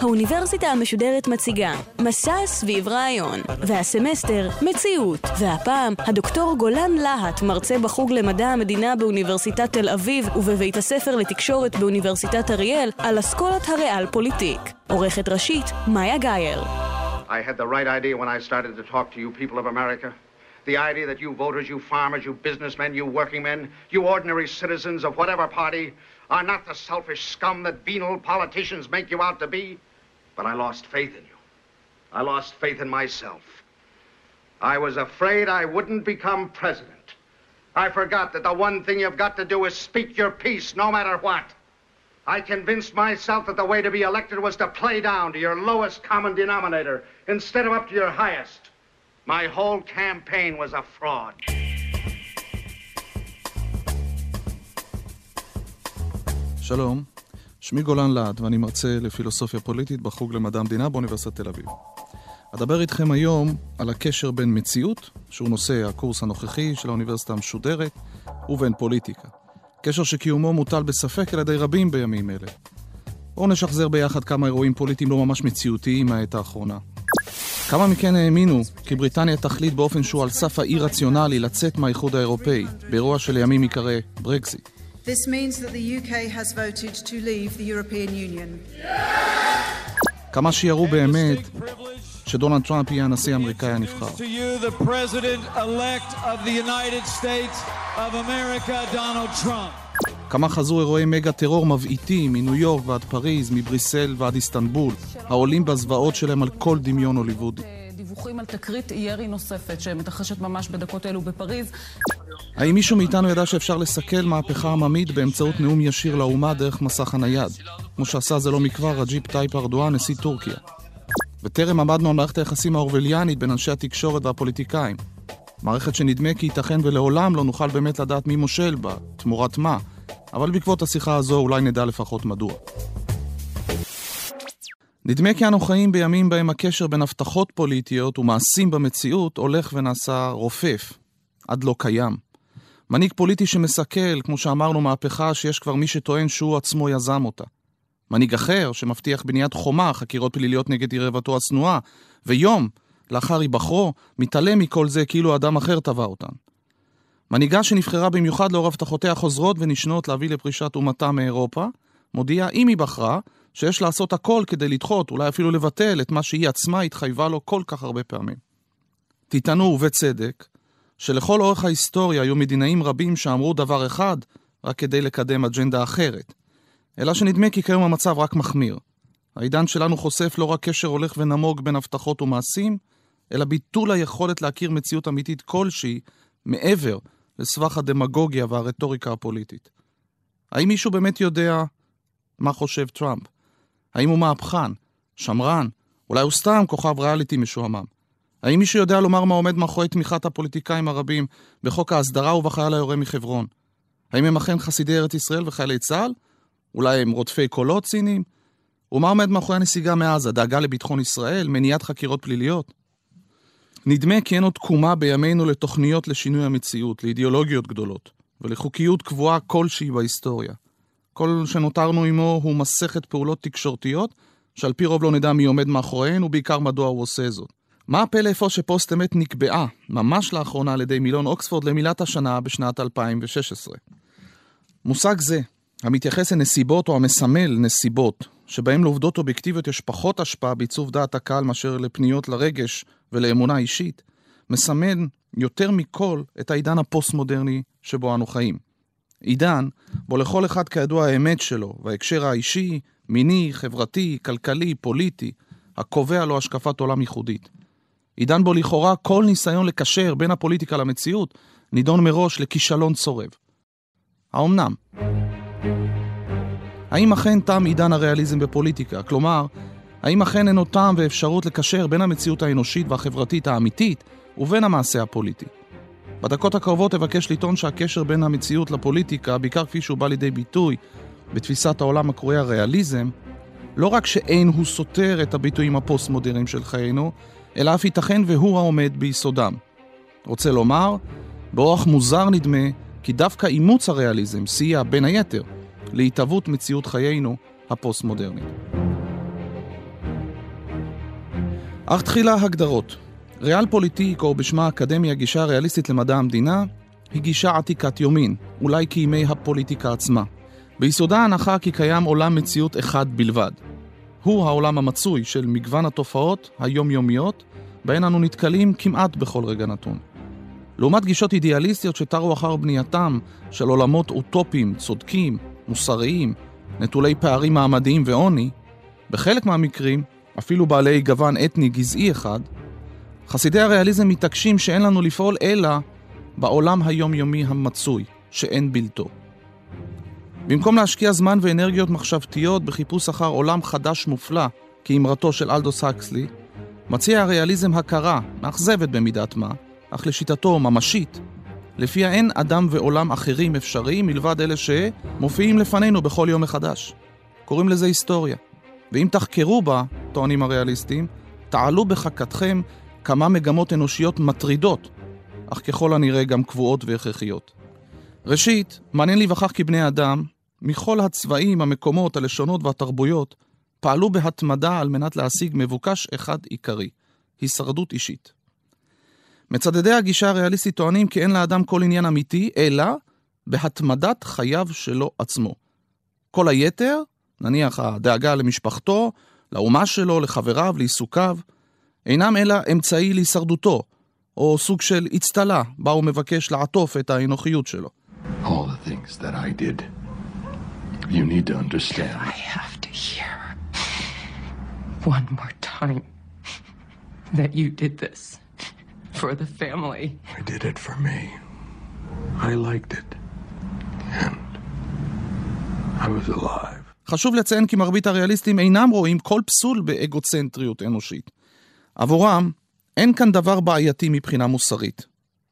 האוניברסיטה המשודרת מציגה מסע סביב רעיון, והסמסטר מציאות, והפעם הדוקטור גולן להט, מרצה בחוג למדע המדינה באוניברסיטת תל אביב ובבית הספר לתקשורת באוניברסיטת אריאל, על אסכולת הריאל פוליטיק. עורכת ראשית, מאיה גאייר. I had the right idea when I started to talk to you people of America. The idea that you voters, you farmers, you businessmen, you working men, you ordinary citizens of whatever party are not the selfish scum that venal politicians make you out to be. But I lost faith in you. I lost faith in myself. I was afraid I wouldn't become president. I forgot that the one thing you've got to do is speak your piece no matter what. I convinced myself that the way to be elected was to play down to your lowest common denominator instead of up to your highest. My whole campaign was a fraud. שלום, שמי גולן להט ואני מרצה לפילוסופיה פוליטית בחוג למדע המדינה באוניברסיטת תל אביב. אדבר איתכם היום על הקשר בין מציאות, שהוא נושא הקורס הנוכחי של האוניברסיטה המשודרת, ובין פוליטיקה. קשר שקיומו מוטל בספק על ידי רבים בימים אלה. בואו נשחזר ביחד כמה אירועים פוליטיים לא ממש מציאותיים מהעת האחרונה. כמה מכן האמינו כי בריטניה תחליט באופן שהוא על סף האי-רציונלי לצאת מהאיחוד האירופאי, באירוע שלימים ייקרא ברקזיט. This means that the UK has voted to leave the European Union. כמה שיערו באמת שדונלד טראמפ יהיה הנשיא האמריקאי הנבחר. To you, the President-elect of the United States of America, Donald Trump. כמה חזו אירועי מגה טרור מבעיתים מניו יורק ועד פריז, מבריסל ועד איסטנבול, העולים בזוועות שלהם על כל דמיון הוליוודי. דיווחים על תקרית ירי נוספת שמתרחשת ממש בדקות אלו בפריז. האם מישהו מאיתנו ידע שאפשר לסכל מהפכה עממית באמצעות נאום ישיר לאומה דרך מסך הנייד, כמו שעשה זה לא מכבר רג'פ טאיפ ארדואן, נשיא טורקיה? וטרם עמדנו על מערכת היחסים האורווליאנית בין אנשי התקשורת והפוליטיקאים. מערכת שנדמה כי ייתכן ולעולם לא נוכל באמת לדעת מי מושל בה, תמורת מה, אבל בעקבות השיחה הזו אולי נדע לפחות מדוע. נדמה כי אנו חיים בימים בהם הקשר בין הבטחות פוליטיות ומעשים במציאות הולך ונעשה רופף, עד לא קיים. מנהיג פוליטי שמסכל, כמו שאמרנו, מהפכה שיש כבר מי שטוען שהוא עצמו יזם אותה. מנהיג אחר שמבטיח בניית חומה, חקירות פליליות נגד יריבתו השנואה, ויום, לאחר היבחרו, מתעלם מכל זה כאילו אדם אחר טבע אותן. מנהיגה שנבחרה במיוחד לאור הבטחותיה חוזרות ונשנות להביא לפרישת אומתה מאירופה, מודיעה, אם היא בחרה, שיש לעשות הכל כדי לדחות, אולי אפילו לבטל, את מה שהיא עצמה התחייבה לו כל כך הרבה פעמים. תטענו, ובצדק, שלכל אורך ההיסטוריה היו מדינאים רבים שאמרו דבר אחד רק כדי לקדם אג'נדה אחרת. אלא שנדמה כי כיום המצב רק מחמיר. העידן שלנו חושף לא רק קשר הולך ונמוג בין הבטחות ומעשים, אלא ביטול היכולת להכיר מציאות אמיתית כלשהי מעבר לסבך הדמגוגיה והרטוריקה הפוליטית. האם מישהו באמת יודע מה חושב טראמפ? האם הוא מהפכן, שמרן, אולי הוא סתם כוכב ריאליטי משועמם? האם מישהו יודע לומר מה עומד מאחורי תמיכת הפוליטיקאים הרבים בחוק ההסדרה ובחייל היורה מחברון? האם הם אכן חסידי ארץ ישראל וחיילי צה"ל? אולי הם רודפי קולות ציניים? ומה עומד מאחורי הנסיגה מעזה? דאגה לביטחון ישראל? מניעת חקירות פליליות? נדמה כי אין עוד תקומה בימינו לתוכניות לשינוי המציאות, לאידיאולוגיות גדולות, ולחוקיות קבועה כלשהי בהיסטוריה. כל שנותרנו עמו הוא מסכת פעולות תקשורתיות, שעל פי רוב לא נדע מי עומד מאחוריהן, ובעיקר מדוע הוא עושה זאת. מה הפלא איפה שפוסט אמת נקבעה, ממש לאחרונה על ידי מילון אוקספורד, למילת השנה בשנת 2016. מושג זה, המתייחס לנסיבות או המסמל נסיבות, שבהם לעובדות אובייקטיביות יש פחות השפעה בעיצוב דעת הקהל מאשר לפניות לרגש ולאמונה אישית, מסמן יותר מכל את העידן הפוסט-מודרני שבו אנו חיים. עידן בו לכל אחד כידוע האמת שלו, וההקשר האישי, מיני, חברתי, כלכלי, פוליטי, הקובע לו השקפת עולם ייחודית. עידן בו לכאורה כל ניסיון לקשר בין הפוליטיקה למציאות נידון מראש לכישלון צורב. האומנם? האם אכן תם עידן הריאליזם בפוליטיקה? כלומר, האם אכן אין עוד טעם ואפשרות לקשר בין המציאות האנושית והחברתית האמיתית ובין המעשה הפוליטי? בדקות הקרובות אבקש לטעון שהקשר בין המציאות לפוליטיקה, בעיקר כפי שהוא בא לידי ביטוי בתפיסת העולם הקרוי הריאליזם, לא רק שאין הוא סותר את הביטויים הפוסט-מודרניים של חיינו, אלא אף ייתכן והוא העומד ביסודם. רוצה לומר, באורח מוזר נדמה כי דווקא אימוץ הריאליזם סייע, בין היתר, להתהוות מציאות חיינו הפוסט-מודרנית. אך תחילה הגדרות. ריאל פוליטיק, או בשמה האקדמי הגישה הריאליסטית למדע המדינה, היא גישה עתיקת יומין, אולי כימי הפוליטיקה עצמה. ביסודה ההנחה כי קיים עולם מציאות אחד בלבד. הוא העולם המצוי של מגוון התופעות היומיומיות, בהן אנו נתקלים כמעט בכל רגע נתון. לעומת גישות אידיאליסטיות שתרו אחר בנייתם של עולמות אוטופיים, צודקים, מוסריים, נטולי פערים מעמדיים ועוני, בחלק מהמקרים, אפילו בעלי גוון אתני גזעי אחד, חסידי הריאליזם מתעקשים שאין לנו לפעול אלא בעולם היומיומי המצוי, שאין בלתו. במקום להשקיע זמן ואנרגיות מחשבתיות בחיפוש אחר עולם חדש מופלא, כאמרתו של אלדוס הקסלי, מציע הריאליזם הכרה, מאכזבת במידת מה, אך לשיטתו ממשית, לפיה אין אדם ועולם אחרים אפשריים מלבד אלה שמופיעים לפנינו בכל יום מחדש. קוראים לזה היסטוריה. ואם תחקרו בה, טוענים הריאליסטים, תעלו בחכתכם כמה מגמות אנושיות מטרידות, אך ככל הנראה גם קבועות והכרחיות. ראשית, מעניין להיווכח כי בני אדם, מכל הצבעים, המקומות, הלשונות והתרבויות, פעלו בהתמדה על מנת להשיג מבוקש אחד עיקרי, הישרדות אישית. מצדדי הגישה הריאליסטית טוענים כי אין לאדם כל עניין אמיתי, אלא בהתמדת חייו שלו עצמו. כל היתר, נניח הדאגה למשפחתו, לאומה שלו, לחבריו, לעיסוקיו, אינם אלא אמצעי להישרדותו, או סוג של אצטלה, בה הוא מבקש לעטוף את האנוכיות שלו. All the things that I did, you need to understand. I have to hear one more time that you did this for the family. I did it for me. I liked it. And I was alive. חשוב לציין כי מרבית הריאליסטים אינם רואים כל פסול באגוצנטריות אנושית. עבורם, אין כאן דבר בעייתי מבחינה מוסרית,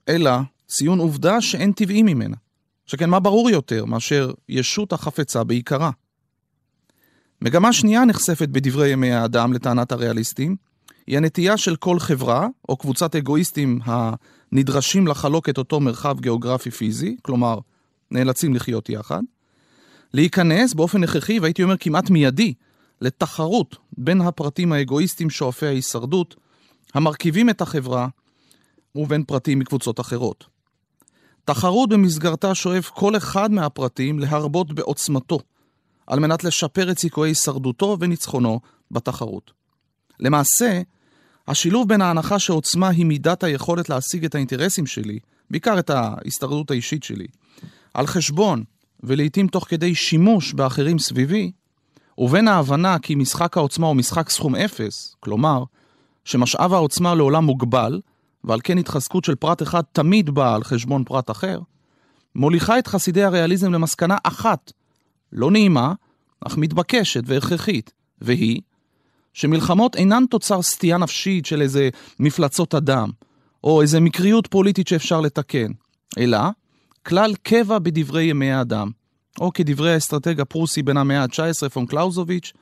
אלא ציון עובדה שאין טבעי ממנה. שכן מה ברור יותר מאשר ישות החפצה בעיקרה. מגמה שנייה נחשפת בדברי ימי האדם לטענת הריאליסטים, היא הנטייה של כל חברה, או קבוצת אגואיסטים הנדרשים לחלוק את אותו מרחב גיאוגרפי פיזי, כלומר, נאלצים לחיות יחד, להיכנס באופן הכרחי, והייתי אומר כמעט מיידי, לתחרות בין הפרטים האגואיסטים שואפי ההישרדות, המרכיבים את החברה, ובין פרטים מקבוצות אחרות. תחרות במסגרתה שואף כל אחד מהפרטים להרבות בעוצמתו, על מנת לשפר את סיכויי הישרדותו וניצחונו בתחרות. למעשה, השילוב בין ההנחה שעוצמה היא מידת היכולת להשיג את האינטרסים שלי, בעיקר את ההסתרדות האישית שלי, על חשבון ולעיתים תוך כדי שימוש באחרים סביבי, ובין ההבנה כי משחק העוצמה הוא משחק סכום אפס, כלומר, שמשאב העוצמה לעולם מוגבל, ועל כן התחזקות של פרט אחד תמיד באה על חשבון פרט אחר, מוליכה את חסידי הריאליזם למסקנה אחת, לא נעימה, אך מתבקשת והכרחית, והיא שמלחמות אינן תוצר סטייה נפשית של איזה מפלצות אדם, או איזה מקריות פוליטית שאפשר לתקן, אלא כלל קבע בדברי ימי האדם, או כדברי האסטרטג הפרוסי בן המאה ה-19 פון קלאוזוביץ',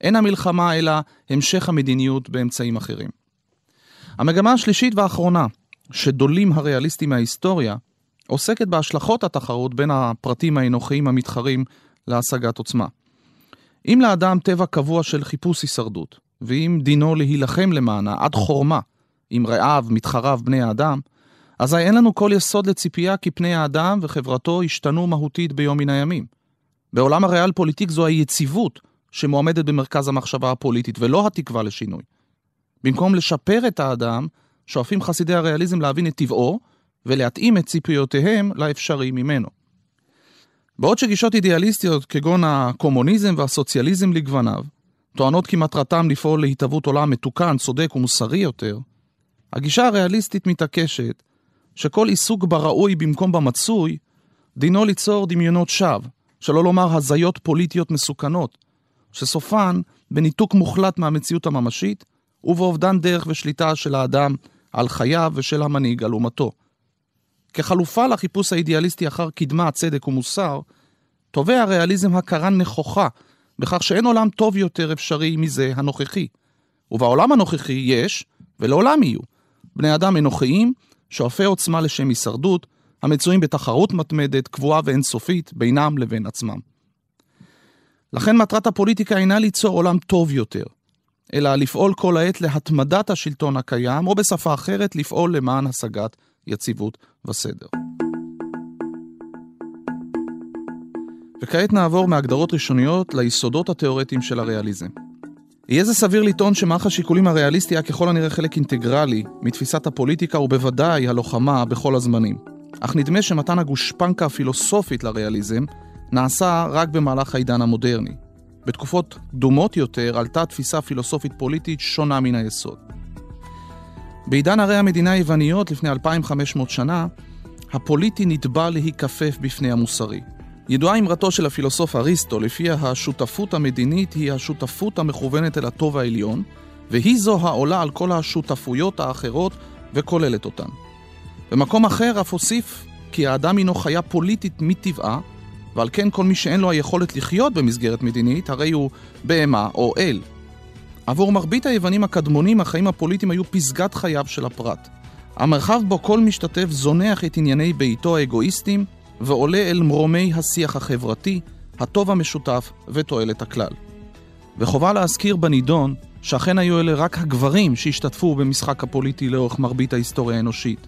אין המלחמה אלא המשך המדיניות באמצעים אחרים. המגמה השלישית והאחרונה, שדולים הריאליסטים מההיסטוריה, עוסקת בהשלכות התחרות בין הפרטים האנוכיים המתחרים להשגת עוצמה. אם לאדם טבע קבוע של חיפוש הישרדות, ואם דינו להילחם למענה עד חורמה עם רעיו, מתחריו, בני האדם, אזי אין לנו כל יסוד לציפייה כי פני האדם וחברתו ישתנו מהותית ביום מן הימים. בעולם הריאל פוליטיק זו היציבות שמועמדת במרכז המחשבה הפוליטית, ולא התקווה לשינוי. במקום לשפר את האדם, שואפים חסידי הריאליזם להבין את טבעו ולהתאים את ציפיותיהם לאפשרי ממנו. בעוד שגישות אידיאליסטיות כגון הקומוניזם והסוציאליזם לגווניו, טוענות כי מטרתם לפעול להתהוות עולם מתוקן, צודק ומוסרי יותר, הגישה הריאליסטית מתעקשת שכל עיסוק בראוי במקום במצוי, דינו ליצור דמיונות שווא, שלא לומר הזיות פוליטיות מסוכנות, שסופן בניתוק מוחלט מהמציאות הממשית, ובאובדן דרך ושליטה של האדם על חייו ושל המנהיג על אומתו. כחלופה לחיפוש האידיאליסטי אחר קדמה, צדק ומוסר, תובע הריאליזם הכרה נכוחה בכך שאין עולם טוב יותר אפשרי מזה הנוכחי. ובעולם הנוכחי יש, ולעולם יהיו, בני אדם אנוכיים, שואפי עוצמה לשם הישרדות, המצויים בתחרות מתמדת, קבועה ואינסופית, בינם לבין עצמם. לכן מטרת הפוליטיקה אינה ליצור עולם טוב יותר, אלא לפעול כל העת להתמדת השלטון הקיים, או בשפה אחרת, לפעול למען השגת יציבות וסדר. וכעת נעבור מהגדרות ראשוניות ליסודות התאורטיים של הריאליזם. יהיה זה סביר לטעון שמערך השיקולים הריאליסטי היה ככל הנראה חלק אינטגרלי מתפיסת הפוליטיקה ובוודאי הלוחמה בכל הזמנים. אך נדמה שמתן הגושפנקה הפילוסופית לריאליזם נעשה רק במהלך העידן המודרני. בתקופות קדומות יותר עלתה תפיסה פילוסופית פוליטית שונה מן היסוד. בעידן ערי המדינה היווניות לפני 2500 שנה, הפוליטי נתבע להיכפף בפני המוסרי. ידועה אמרתו של הפילוסוף אריסטו, לפיה השותפות המדינית היא השותפות המכוונת אל הטוב העליון, והיא זו העולה על כל השותפויות האחרות וכוללת אותן. במקום אחר אף הוסיף כי האדם הינו חיה פוליטית מטבעה, ועל כן כל מי שאין לו היכולת לחיות במסגרת מדינית, הרי הוא בהמה או אל. עבור מרבית היוונים הקדמונים, החיים הפוליטיים היו פסגת חייו של הפרט. המרחב בו כל משתתף זונח את ענייני ביתו האגואיסטיים, ועולה אל מרומי השיח החברתי, הטוב המשותף ותועלת הכלל. וחובה להזכיר בנידון שאכן היו אלה רק הגברים שהשתתפו במשחק הפוליטי לאורך מרבית ההיסטוריה האנושית.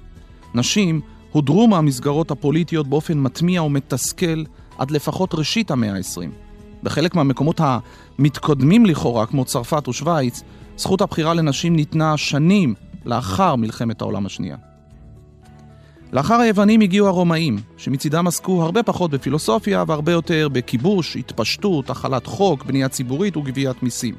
נשים הודרו מהמסגרות הפוליטיות באופן מטמיע ומתסכל עד לפחות ראשית המאה ה-20. בחלק מהמקומות המתקדמים לכאורה, כמו צרפת ושווייץ, זכות הבחירה לנשים ניתנה שנים לאחר מלחמת העולם השנייה. לאחר היוונים הגיעו הרומאים, שמצידם עסקו הרבה פחות בפילוסופיה והרבה יותר בכיבוש, התפשטות, החלת חוק, בנייה ציבורית וגביית מיסים.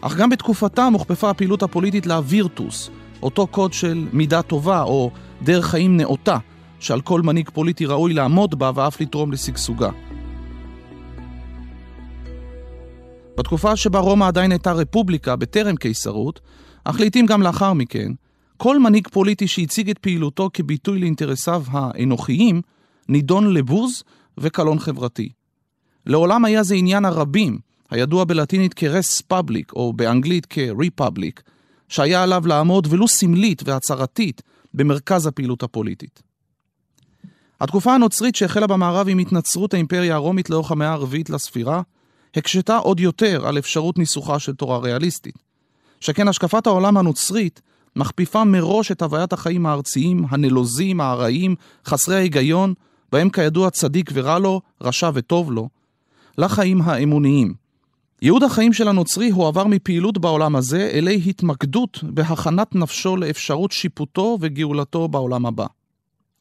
אך גם בתקופתם הוכפפה הפעילות הפוליטית לווירטוס, אותו קוד של מידה טובה או דרך חיים נאותה, שעל כל מנהיג פוליטי ראוי לעמוד בה ואף לתרום לשגשוגה. בתקופה שבה רומא עדיין הייתה רפובליקה בטרם קיסרות, אך לעיתים גם לאחר מכן, כל מנהיג פוליטי שהציג את פעילותו כביטוי לאינטרסיו האנוכיים, נידון לבוז וקלון חברתי. לעולם היה זה עניין הרבים, הידוע בלטינית כ-res public, או באנגלית כ-republic, שהיה עליו לעמוד ולו סמלית והצהרתית במרכז הפעילות הפוליטית. התקופה הנוצרית שהחלה במערב עם התנצרות האימפריה הרומית לאורך המאה הרביעית לספירה, הקשתה עוד יותר על אפשרות ניסוחה של תורה ריאליסטית. שכן השקפת העולם הנוצרית מכפיפה מראש את הוויית החיים הארציים, הנלוזים, הארעיים, חסרי ההיגיון, בהם כידוע צדיק ורע לו, רשע וטוב לו, לחיים האמוניים. ייעוד החיים של הנוצרי הועבר מפעילות בעולם הזה אלי התמקדות בהכנת נפשו לאפשרות שיפוטו וגאולתו בעולם הבא.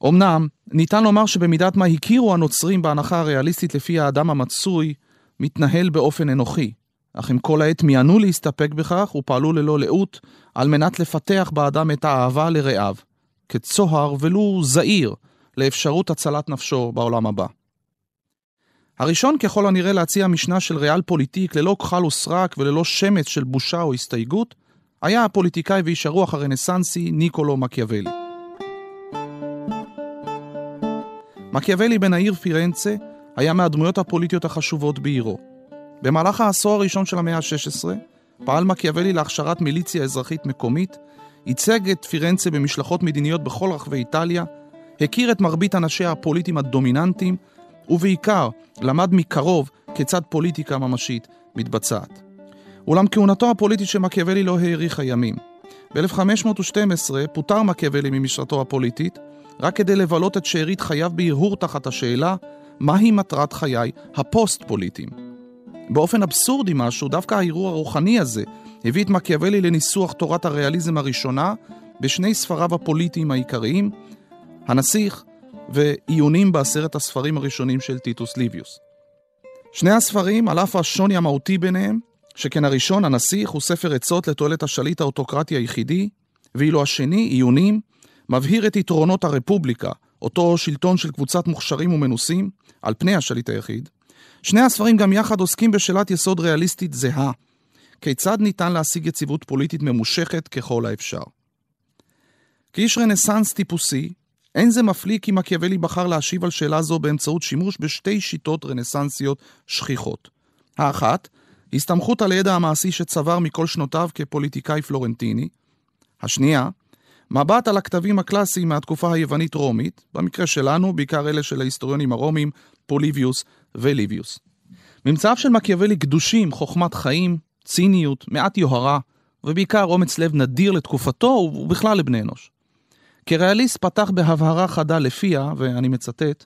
אמנם, ניתן לומר שבמידת מה הכירו הנוצרים בהנחה הריאליסטית לפי האדם המצוי, מתנהל באופן אנוכי, אך הם כל העת מיענו להסתפק בכך ופעלו ללא לאות על מנת לפתח באדם את האהבה לרעיו, כצוהר ולו זעיר לאפשרות הצלת נפשו בעולם הבא. הראשון ככל הנראה להציע משנה של ריאל פוליטיק ללא כחל וסרק וללא שמץ של בושה או הסתייגות, היה הפוליטיקאי ואיש הרוח הרנסנסי ניקולו מקיאוולי. מקיאוולי בן העיר פירנצה היה מהדמויות הפוליטיות החשובות בעירו. במהלך העשור הראשון של המאה ה-16 פעל מקיאוולי להכשרת מיליציה אזרחית מקומית, ייצג את פירנצה במשלחות מדיניות בכל רחבי איטליה, הכיר את מרבית אנשיה הפוליטיים הדומיננטיים, ובעיקר למד מקרוב כיצד פוליטיקה ממשית מתבצעת. אולם כהונתו הפוליטית של מקיאוולי לא האריכה ימים. ב-1512 פוטר מקיאוולי ממשרתו הפוליטית, רק כדי לבלות את שארית חייו בהרהור תחת השאלה מהי מטרת חיי הפוסט-פוליטיים. באופן אבסורדי משהו, דווקא הערעור הרוחני הזה הביא את מקיאוולי לניסוח תורת הריאליזם הראשונה בשני ספריו הפוליטיים העיקריים, הנסיך ועיונים בעשרת הספרים הראשונים של טיטוס ליביוס. שני הספרים, על אף השוני המהותי ביניהם, שכן הראשון, הנסיך, הוא ספר עצות לתועלת השליט האוטוקרטי היחידי, ואילו השני, עיונים, מבהיר את יתרונות הרפובליקה, אותו שלטון של קבוצת מוכשרים ומנוסים, על פני השליט היחיד. שני הספרים גם יחד עוסקים בשאלת יסוד ריאליסטית זהה, כיצד ניתן להשיג יציבות פוליטית ממושכת ככל האפשר. כאיש רנסאנס טיפוסי, אין זה מפליא כי מקיאוולי בחר להשיב על שאלה זו באמצעות שימוש בשתי שיטות רנסנסיות שכיחות. האחת, הסתמכות על הידע המעשי שצבר מכל שנותיו כפוליטיקאי פלורנטיני. השנייה, מבט על הכתבים הקלאסיים מהתקופה היוונית-רומית, במקרה שלנו, בעיקר אלה של ההיסטוריונים הרומים, פוליביוס וליביוס. ממצאיו של מקיאוולי גדושים, חוכמת חיים, ציניות, מעט יוהרה, ובעיקר אומץ לב נדיר לתקופתו ובכלל לבני אנוש. כריאליסט פתח בהבהרה חדה לפיה, ואני מצטט,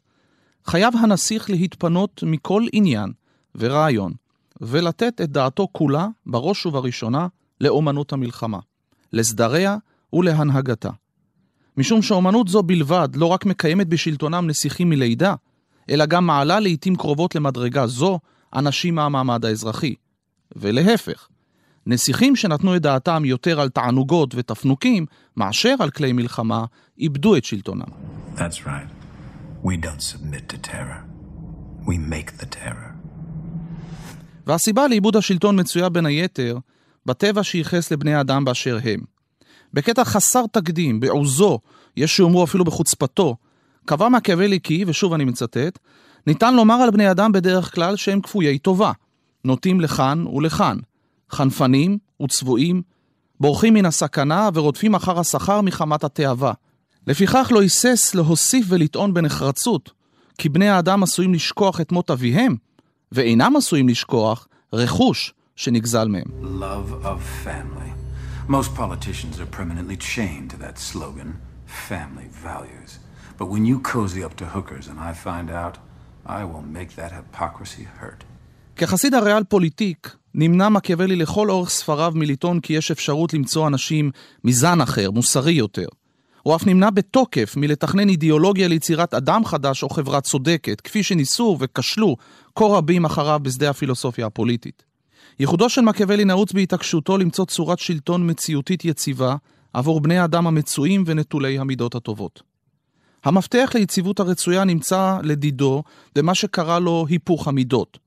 חייב הנסיך להתפנות מכל עניין ורעיון, ולתת את דעתו כולה, בראש ובראשונה, לאומנות המלחמה, לסדריה ולהנהגתה. משום שאומנות זו בלבד לא רק מקיימת בשלטונם נסיכים מלידה, אלא גם מעלה לעיתים קרובות למדרגה זו אנשים מהמעמד האזרחי. ולהפך, נסיכים שנתנו את דעתם יותר על תענוגות ותפנוקים מאשר על כלי מלחמה, איבדו את שלטונם. That's right. We don't submit to terror. We make the terror. והסיבה לאיבוד השלטון מצויה בין היתר בטבע שייחס לבני אדם באשר הם. בקטע חסר תקדים, בעוזו, יש שיאמרו אפילו בחוצפתו, קבע מקיאוולי כי, ושוב אני מצטט, ניתן לומר על בני אדם בדרך כלל שהם כפויי טובה, נוטים לכאן ולכאן, חנפנים וצבועים, בורחים מן הסכנה ורודפים אחר השכר מחמת התאווה. לפיכך לא היסס להוסיף ולטעון בנחרצות, כי בני האדם עשויים לשכוח את מות אביהם, ואינם עשויים לשכוח רכוש שנגזל מהם. Love of family. Most politicians are permanently chained to that slogan, family values. But when you cozy up to hookers and I find out, I will make that hypocrisy hurt. כחסיד הריאל פוליטיק, נמנע מקיאוולי לכל אורך ספריו מלטעון כי יש אפשרות למצוא אנשים מזן אחר, מוסרי יותר. הוא אף נמנע בתוקף מלתכנן אידיאולוגיה ליצירת אדם חדש או חברה צודקת, כפי שניסו וכשלו כה רבים אחריו בשדה הפילוסופיה הפוליטית. ייחודו של מקיאוולי נעוץ בהתעקשותו למצוא צורת שלטון מציאותית יציבה עבור בני האדם המצויים ונטולי המידות הטובות. המפתח ליציבות הרצויה נמצא לדידו במה שקרא לו היפוך המידות.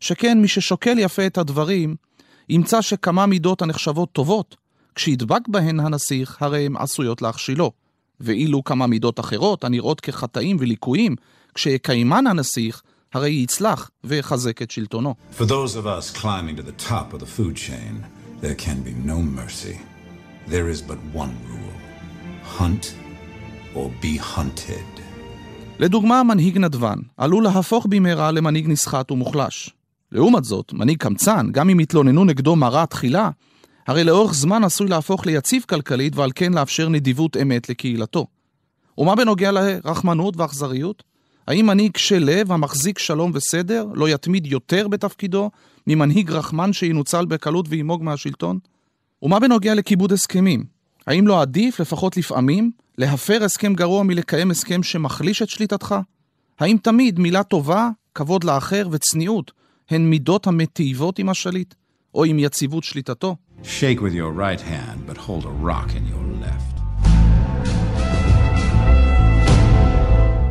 שכן מי ששוקל יפה את הדברים, ימצא שכמה מידות הנחשבות טובות, כשידבק בהן הנסיך, הרי הן עשויות להכשילו. ואילו כמה מידות אחרות, הנראות כחטאים וליקויים, כשיקיימן הנסיך, הרי יצלח ויחזק את שלטונו. For those of us climbing to the top of the food chain, there can be no mercy. There is but one rule. Hunt or be hunted. לדוגמה, מנהיג נדבן עלול להפוך במהרה למנהיג נסחט ומוחלש. לעומת זאת, מנהיג קמצן, גם אם יתלוננו נגדו מרה תחילה, הרי לאורך זמן עשוי להפוך ליציב כלכלית ועל כן לאפשר נדיבות אמת לקהילתו. ומה בנוגע לרחמנות ואכזריות? האם מנהיג קשה לב המחזיק שלום וסדר לא יתמיד יותר בתפקידו ממנהיג רחמן שינוצל בקלות וימוג מהשלטון? ומה בנוגע לכיבוד הסכמים? האם לא עדיף, לפחות לפעמים, להפר הסכם גרוע מלקיים הסכם שמחליש את שליטתך? האם תמיד מילה טובה, כבוד לאחר וצניעות הן מידות המטיבות עם השליט, או עם יציבות שליטתו? Shake with your right hand, but hold a rock in your left.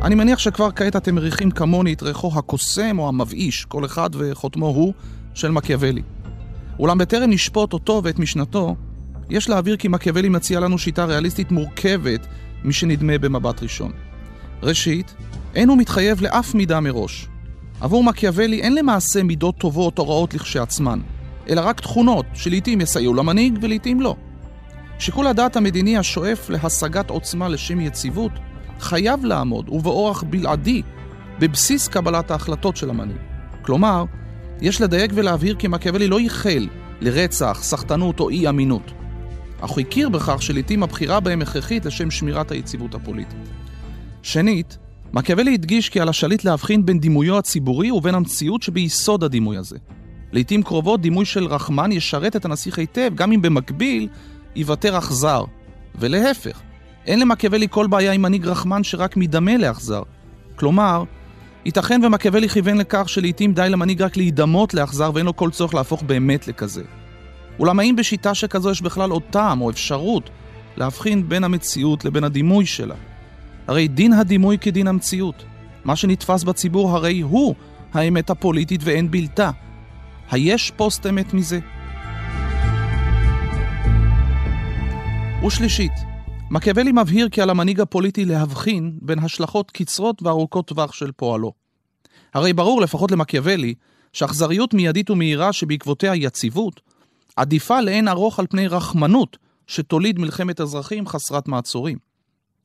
אני מניח שכבר כעת אתם מריחים כמוני את ריחו הקוסם או המבאיש, כל אחד וחותמו הוא, של מקיאוולי. אולם בטרם נשפוט אותו ואת משנתו, יש להבהיר כי מקיאוולי מציע לנו שיטה ריאליסטית מורכבת משנדמה במבט ראשון. ראשית, אין הוא מתחייב לאף מידה מראש. עבור מקיאוולי אין למעשה מידות טובות או רעות לכשעצמן, אלא רק תכונות שלעיתים יסייעו למנהיג ולעיתים לא. שיקול הדעת המדיני השואף להשגת עוצמה לשם יציבות חייב לעמוד, ובאורח בלעדי, בבסיס קבלת ההחלטות של המנהיג. כלומר, יש לדייק ולהבהיר כי מקיאוולי לא ייחל לרצח, סחטנות או אי אמינות. אך הוא הכיר בכך שלעיתים הבחירה בהם הכרחית לשם שמירת היציבות הפוליטית. שנית, מקיאוולי הדגיש כי על השליט להבחין בין דימויו הציבורי ובין המציאות שביסוד הדימוי הזה. לעיתים קרובות דימוי של רחמן ישרת את הנסיך היטב, גם אם במקביל יוותר אכזר. ולהפך, אין למקיאוולי כל בעיה עם מנהיג רחמן שרק מדמה לאכזר. כלומר, ייתכן ומקיאוולי כיוון לכך שלעיתים די למנהיג רק להידמות לאכזר ואין לו כל צורך להפוך באמת לכזה. אולם האם בשיטה שכזו יש בכלל עוד טעם או אפשרות להבחין בין המציאות לבין הדימוי שלה? הרי דין הדימוי כדין המציאות. מה שנתפס בציבור הרי הוא האמת הפוליטית ואין בלתה. היש פוסט אמת מזה? ושלישית, מקיאוולי מבהיר כי על המנהיג הפוליטי להבחין בין השלכות קצרות וארוכות טווח של פועלו. הרי ברור, לפחות למקיאוולי, שאכזריות מיידית ומהירה שבעקבותיה יציבות, עדיפה לאין ארוך על פני רחמנות שתוליד מלחמת אזרחים חסרת מעצורים.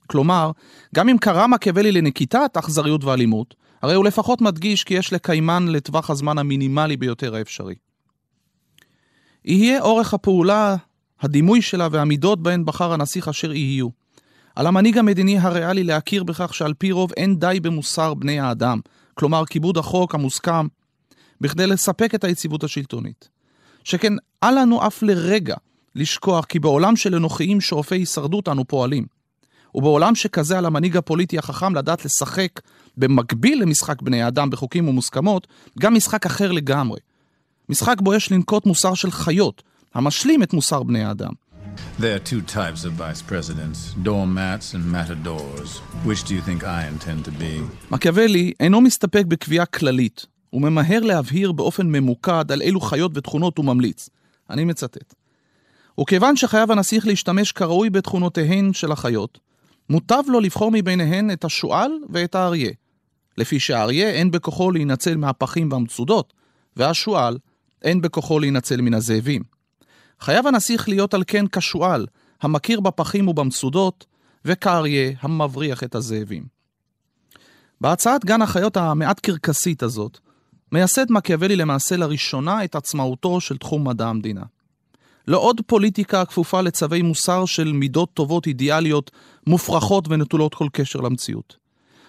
כלומר, גם אם קרא מקיאוולי לנקיטת אכזריות ואלימות, הרי הוא לפחות מדגיש כי יש לקיימן לטווח הזמן המינימלי ביותר האפשרי. יהיה אורך הפעולה, הדימוי שלה והמידות בהן בחר הנסיך אשר יהיו. על המנהיג המדיני הריאלי להכיר בכך שעל פי רוב אין די במוסר בני האדם, כלומר כיבוד החוק המוסכם, בכדי לספק את היציבות השלטונית. שכן אל לנו אף לרגע לשכוח כי בעולם של אנוכיים שואפי הישרדות אנו פועלים. ובעולם שכזה על המנהיג הפוליטי החכם לדעת לשחק במקביל למשחק בני האדם בחוקים ומוסכמות, גם משחק אחר לגמרי. משחק בו יש לנקוט מוסר של חיות, המשלים את מוסר בני האדם. There are two types of vice presidents, doormats and matadors. Which do you think I intend to be? מקיאוולי אינו מסתפק בקביעה כללית, הוא ממהר להבהיר באופן ממוקד על אילו חיות ותכונות הוא ממליץ. אני מצטט. וכיוון שחייב הנסיך להשתמש כראוי בתכונותיהן של החיות, מוטב לו לבחור מביניהן את השועל ואת האריה. לפי שהאריה אין בכוחו להינצל מהפחים והמצודות, והשועל אין בכוחו להינצל מן הזאבים. חייב הנסיך להיות על כן כשועל, המכיר בפחים ובמצודות, וכאריה המבריח את הזאבים. בהצעת גן החיות המעט קרקסית הזאת, מייסד מקיאוולי למעשה לראשונה את עצמאותו של תחום מדע המדינה. לא עוד פוליטיקה הכפופה לצווי מוסר של מידות טובות אידיאליות, מופרכות ונטולות כל קשר למציאות.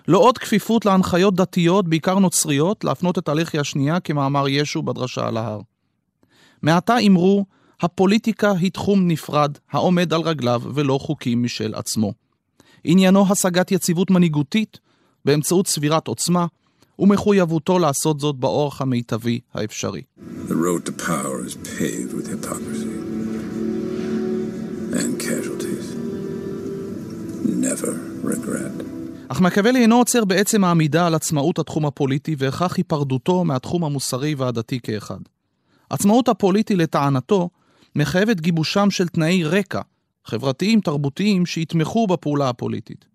לא עוד כפיפות להנחיות דתיות, בעיקר נוצריות, להפנות את הלחי השנייה כמאמר ישו בדרשה על ההר. מעתה אמרו, הפוליטיקה היא תחום נפרד, העומד על רגליו ולא חוקים משל עצמו. עניינו השגת יציבות מנהיגותית באמצעות צבירת עוצמה, ומחויבותו לעשות זאת באורח המיטבי האפשרי. The road to power is paved with hypocrisy and casualties. Never regret. אך מקיאוולי אינו עוצר בעצם העמידה על עצמאות התחום הפוליטי והכרח היפרדותו מהתחום המוסרי והדתי כאחד. עצמאות הפוליטי לטענתו מחייבת גיבושם של תנאי רקע, חברתיים תרבותיים, שיתמכו בפעולה הפוליטית.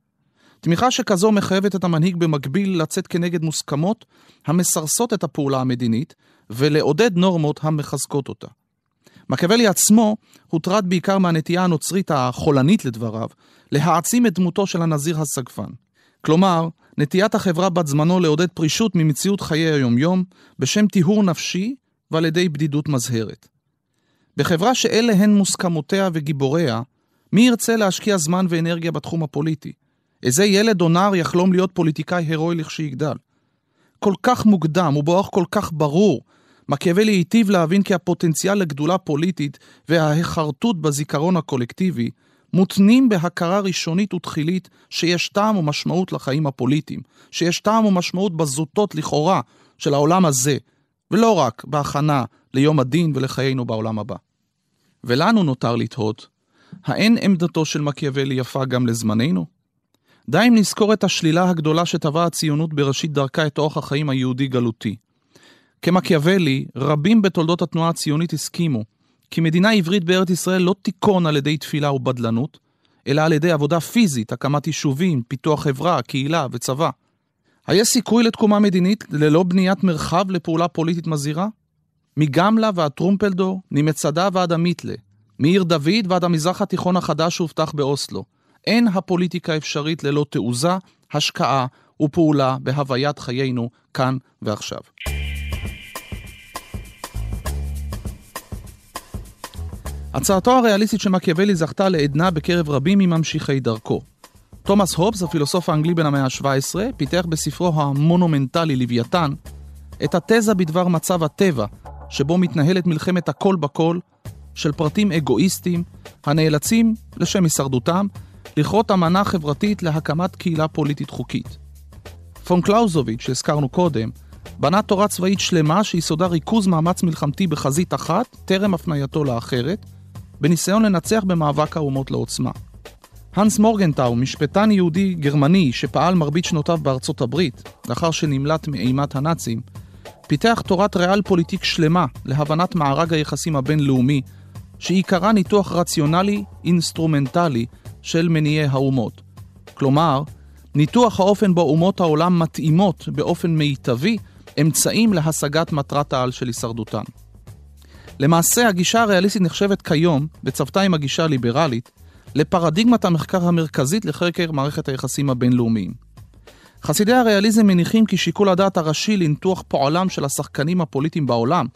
תמיכה שכזו מחייבת את המנהיג במקביל לצאת כנגד מוסכמות המסרסות את הפעולה המדינית ולעודד נורמות המחזקות אותה. מקיאוולי עצמו הוטרד בעיקר מהנטייה הנוצרית החולנית לדבריו להעצים את דמותו של הנזיר הסגפן. כלומר, נטיית החברה בת זמנו לעודד פרישות ממציאות חיי היומיום בשם טיהור נפשי ועל ידי בדידות מזהרת. בחברה שאלה הן מוסכמותיה וגיבוריה, מי ירצה להשקיע זמן ואנרגיה בתחום הפוליטי? איזה ילד או נער יחלום להיות פוליטיקאי הירואי לכשיגדל? כל כך מוקדם ובאורח כל כך ברור, מקיאוולי היטיב להבין כי הפוטנציאל לגדולה פוליטית וההיחרטות בזיכרון הקולקטיבי מותנים בהכרה ראשונית ותחילית שיש טעם ומשמעות לחיים הפוליטיים, שיש טעם ומשמעות בזוטות לכאורה של העולם הזה, ולא רק בהכנה ליום הדין ולחיינו בעולם הבא. ולנו נותר לתהות, האין עמדתו של מקיאוולי יפה גם לזמננו? די אם נזכור את השלילה הגדולה שטבעה הציונות בראשית דרכה את אורח החיים היהודי-גלותי. כמקיאוולי, רבים בתולדות התנועה הציונית הסכימו כי מדינה עברית בארץ ישראל לא תיכון על ידי תפילה ובדלנות, אלא על ידי עבודה פיזית, הקמת יישובים, פיתוח חברה, קהילה וצבא. היה סיכוי לתקומה מדינית ללא בניית מרחב לפעולה פוליטית מזהירה? מגמלה ועד טרומפלדור, ממצדה ועד המיתלה, מעיר דוד ועד המזרח התיכון החדש שהובטח באוסלו. אין הפוליטיקה אפשרית ללא תעוזה, השקעה ופעולה בהוויית חיינו כאן ועכשיו. הצעתו הריאליסטית של מקיאוולי זכתה לעדנה בקרב רבים מממשיכי דרכו. תומאס הובס, הפילוסוף האנגלי בן המאה ה-17, פיתח בספרו המונומנטלי לוויתן את התזה בדבר מצב הטבע, שבו מתנהלת מלחמת הכל בכל של פרטים אגואיסטים הנאלצים, לשם הישרדותם, לכרות אמנה חברתית להקמת קהילה פוליטית חוקית. פון קלאוזוביץ', שהזכרנו קודם, בנה תורה צבאית שלמה שיסודה ריכוז מאמץ מלחמתי בחזית אחת, טרם הפנייתו לאחרת, בניסיון לנצח במאבק האומות לעוצמה. הנס מורגנטאו, משפטן יהודי גרמני שפעל מרבית שנותיו בארצות הברית, לאחר שנמלט מאימת הנאצים, פיתח תורת ריאל פוליטיק שלמה להבנת מארג היחסים הבינלאומי, שעיקרה ניתוח רציונלי, אינסטרומנטלי, של מניעי האומות. כלומר, ניתוח האופן בו אומות העולם מתאימות באופן מיטבי אמצעים להשגת מטרת העל של הישרדותן. למעשה, הגישה הריאליסטית נחשבת כיום, בצוותא עם הגישה הליברלית, לפרדיגמת המחקר המרכזית לחקר מערכת היחסים הבינלאומיים. חסידי הריאליזם מניחים כי שיקול הדעת הראשי לניתוח פועלם של השחקנים הפוליטיים בעולם,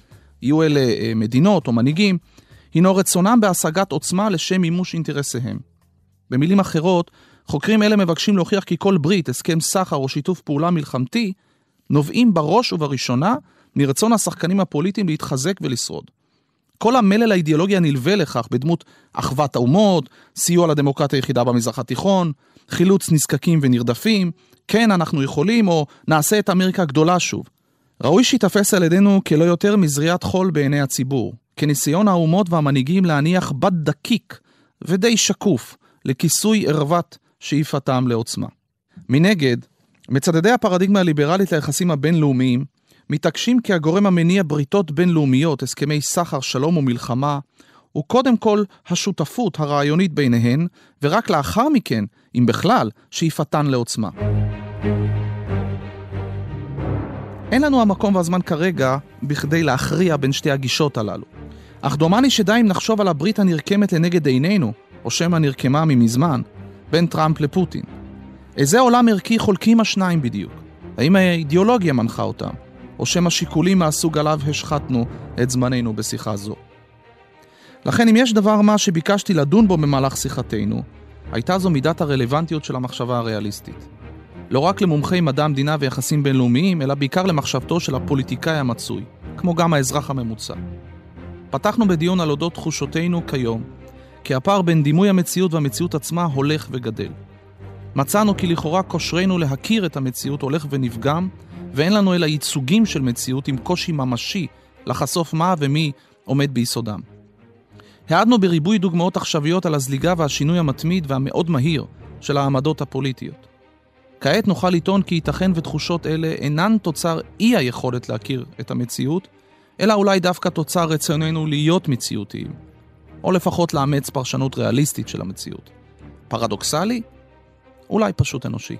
יהיו אלה אה, מדינות או מנהיגים, הינו רצונם בהשגת עוצמה לשם מימוש אינטרסיהם. במילים אחרות, חוקרים אלה מבקשים להוכיח כי כל ברית, הסכם סחר או שיתוף פעולה מלחמתי, נובעים בראש ובראשונה מרצון השחקנים הפוליטיים להתחזק ולשרוד. כל המלל האידיאולוגי הנלווה לכך בדמות אחוות האומות, סיוע לדמוקרטיה היחידה במזרח התיכון, חילוץ נזקקים ונרדפים, כן אנחנו יכולים, או נעשה את אמריקה הגדולה שוב. ראוי שיתפס על ידינו כלא יותר מזריעת חול בעיני הציבור, כניסיון האומות והמנהיגים להניח בד דקיק ודי שקוף לכיסוי ערוות שאיפתם לעוצמה. מנגד, מצדדי הפרדיגמה הליברלית ליחסים הבינלאומיים מתעקשים כי הגורם המניע בריתות בינלאומיות, הסכמי סחר, שלום ומלחמה, הוא קודם כל השותפות הרעיונית ביניהן, ורק לאחר מכן, אם בכלל, שאיפתן לעוצמה. אין לנו המקום והזמן כרגע בכדי להכריע בין שתי הגישות הללו. אך דומני שדי אם נחשוב על הברית הנרקמת לנגד עינינו, או שמא נרקמה ממזמן, בין טראמפ לפוטין. איזה עולם ערכי חולקים השניים בדיוק? האם האידיאולוגיה מנחה אותם? או שמא שיקולים מהסוג עליו השחטנו את זמננו בשיחה זו. לכן אם יש דבר מה שביקשתי לדון בו במהלך שיחתנו, הייתה זו מידת הרלוונטיות של המחשבה הריאליסטית. לא רק למומחי מדע המדינה ויחסים בינלאומיים, אלא בעיקר למחשבתו של הפוליטיקאי המצוי, כמו גם האזרח הממוצע. פתחנו בדיון על אודות תחושותינו כיום, כי הפער בין דימוי המציאות והמציאות עצמה הולך וגדל. מצאנו כי לכאורה כושרנו להכיר את המציאות הולך ונפגם, ואין לנו אלא ייצוגים של מציאות עם קושי ממשי לחשוף מה ומי עומד ביסודם. העדנו בריבוי דוגמאות עכשוויות על הזליגה והשינוי המתמיד והמאוד מהיר של העמדות הפוליטיות. כעת נוכל לטעון כי ייתכן ותחושות אלה אינן תוצר אי היכולת להכיר את המציאות, אלא אולי דווקא תוצר רצוננו להיות מציאותיים, או לפחות לאמץ פרשנות ריאליסטית של המציאות. פרדוקסלי? אולי פשוט אנושי.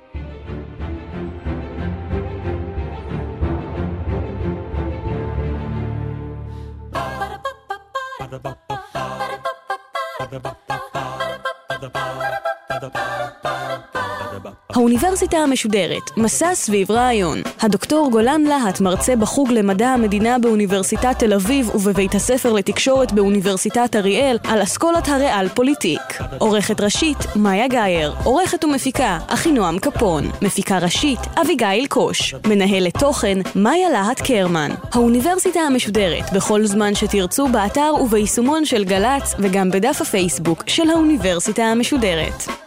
האוניברסיטה המשודרת, מסע סביב רעיון. הדוקטור גולן להט מרצה בחוג למדע המדינה באוניברסיטת תל אביב ובבית הספר לתקשורת באוניברסיטת אריאל על אסכולת הריאל פוליטיק. עורכת ראשית, מאיה גאייר. עורכת ומפיקה, אחינועם קפון. מפיקה ראשית, אביגיל קוש. מנהלת תוכן, מאיה להט קרמן. האוניברסיטה המשודרת, בכל זמן שתרצו באתר וביישומון של גל"צ וגם בדף הפייסבוק של האוניברסיטה המשודרת.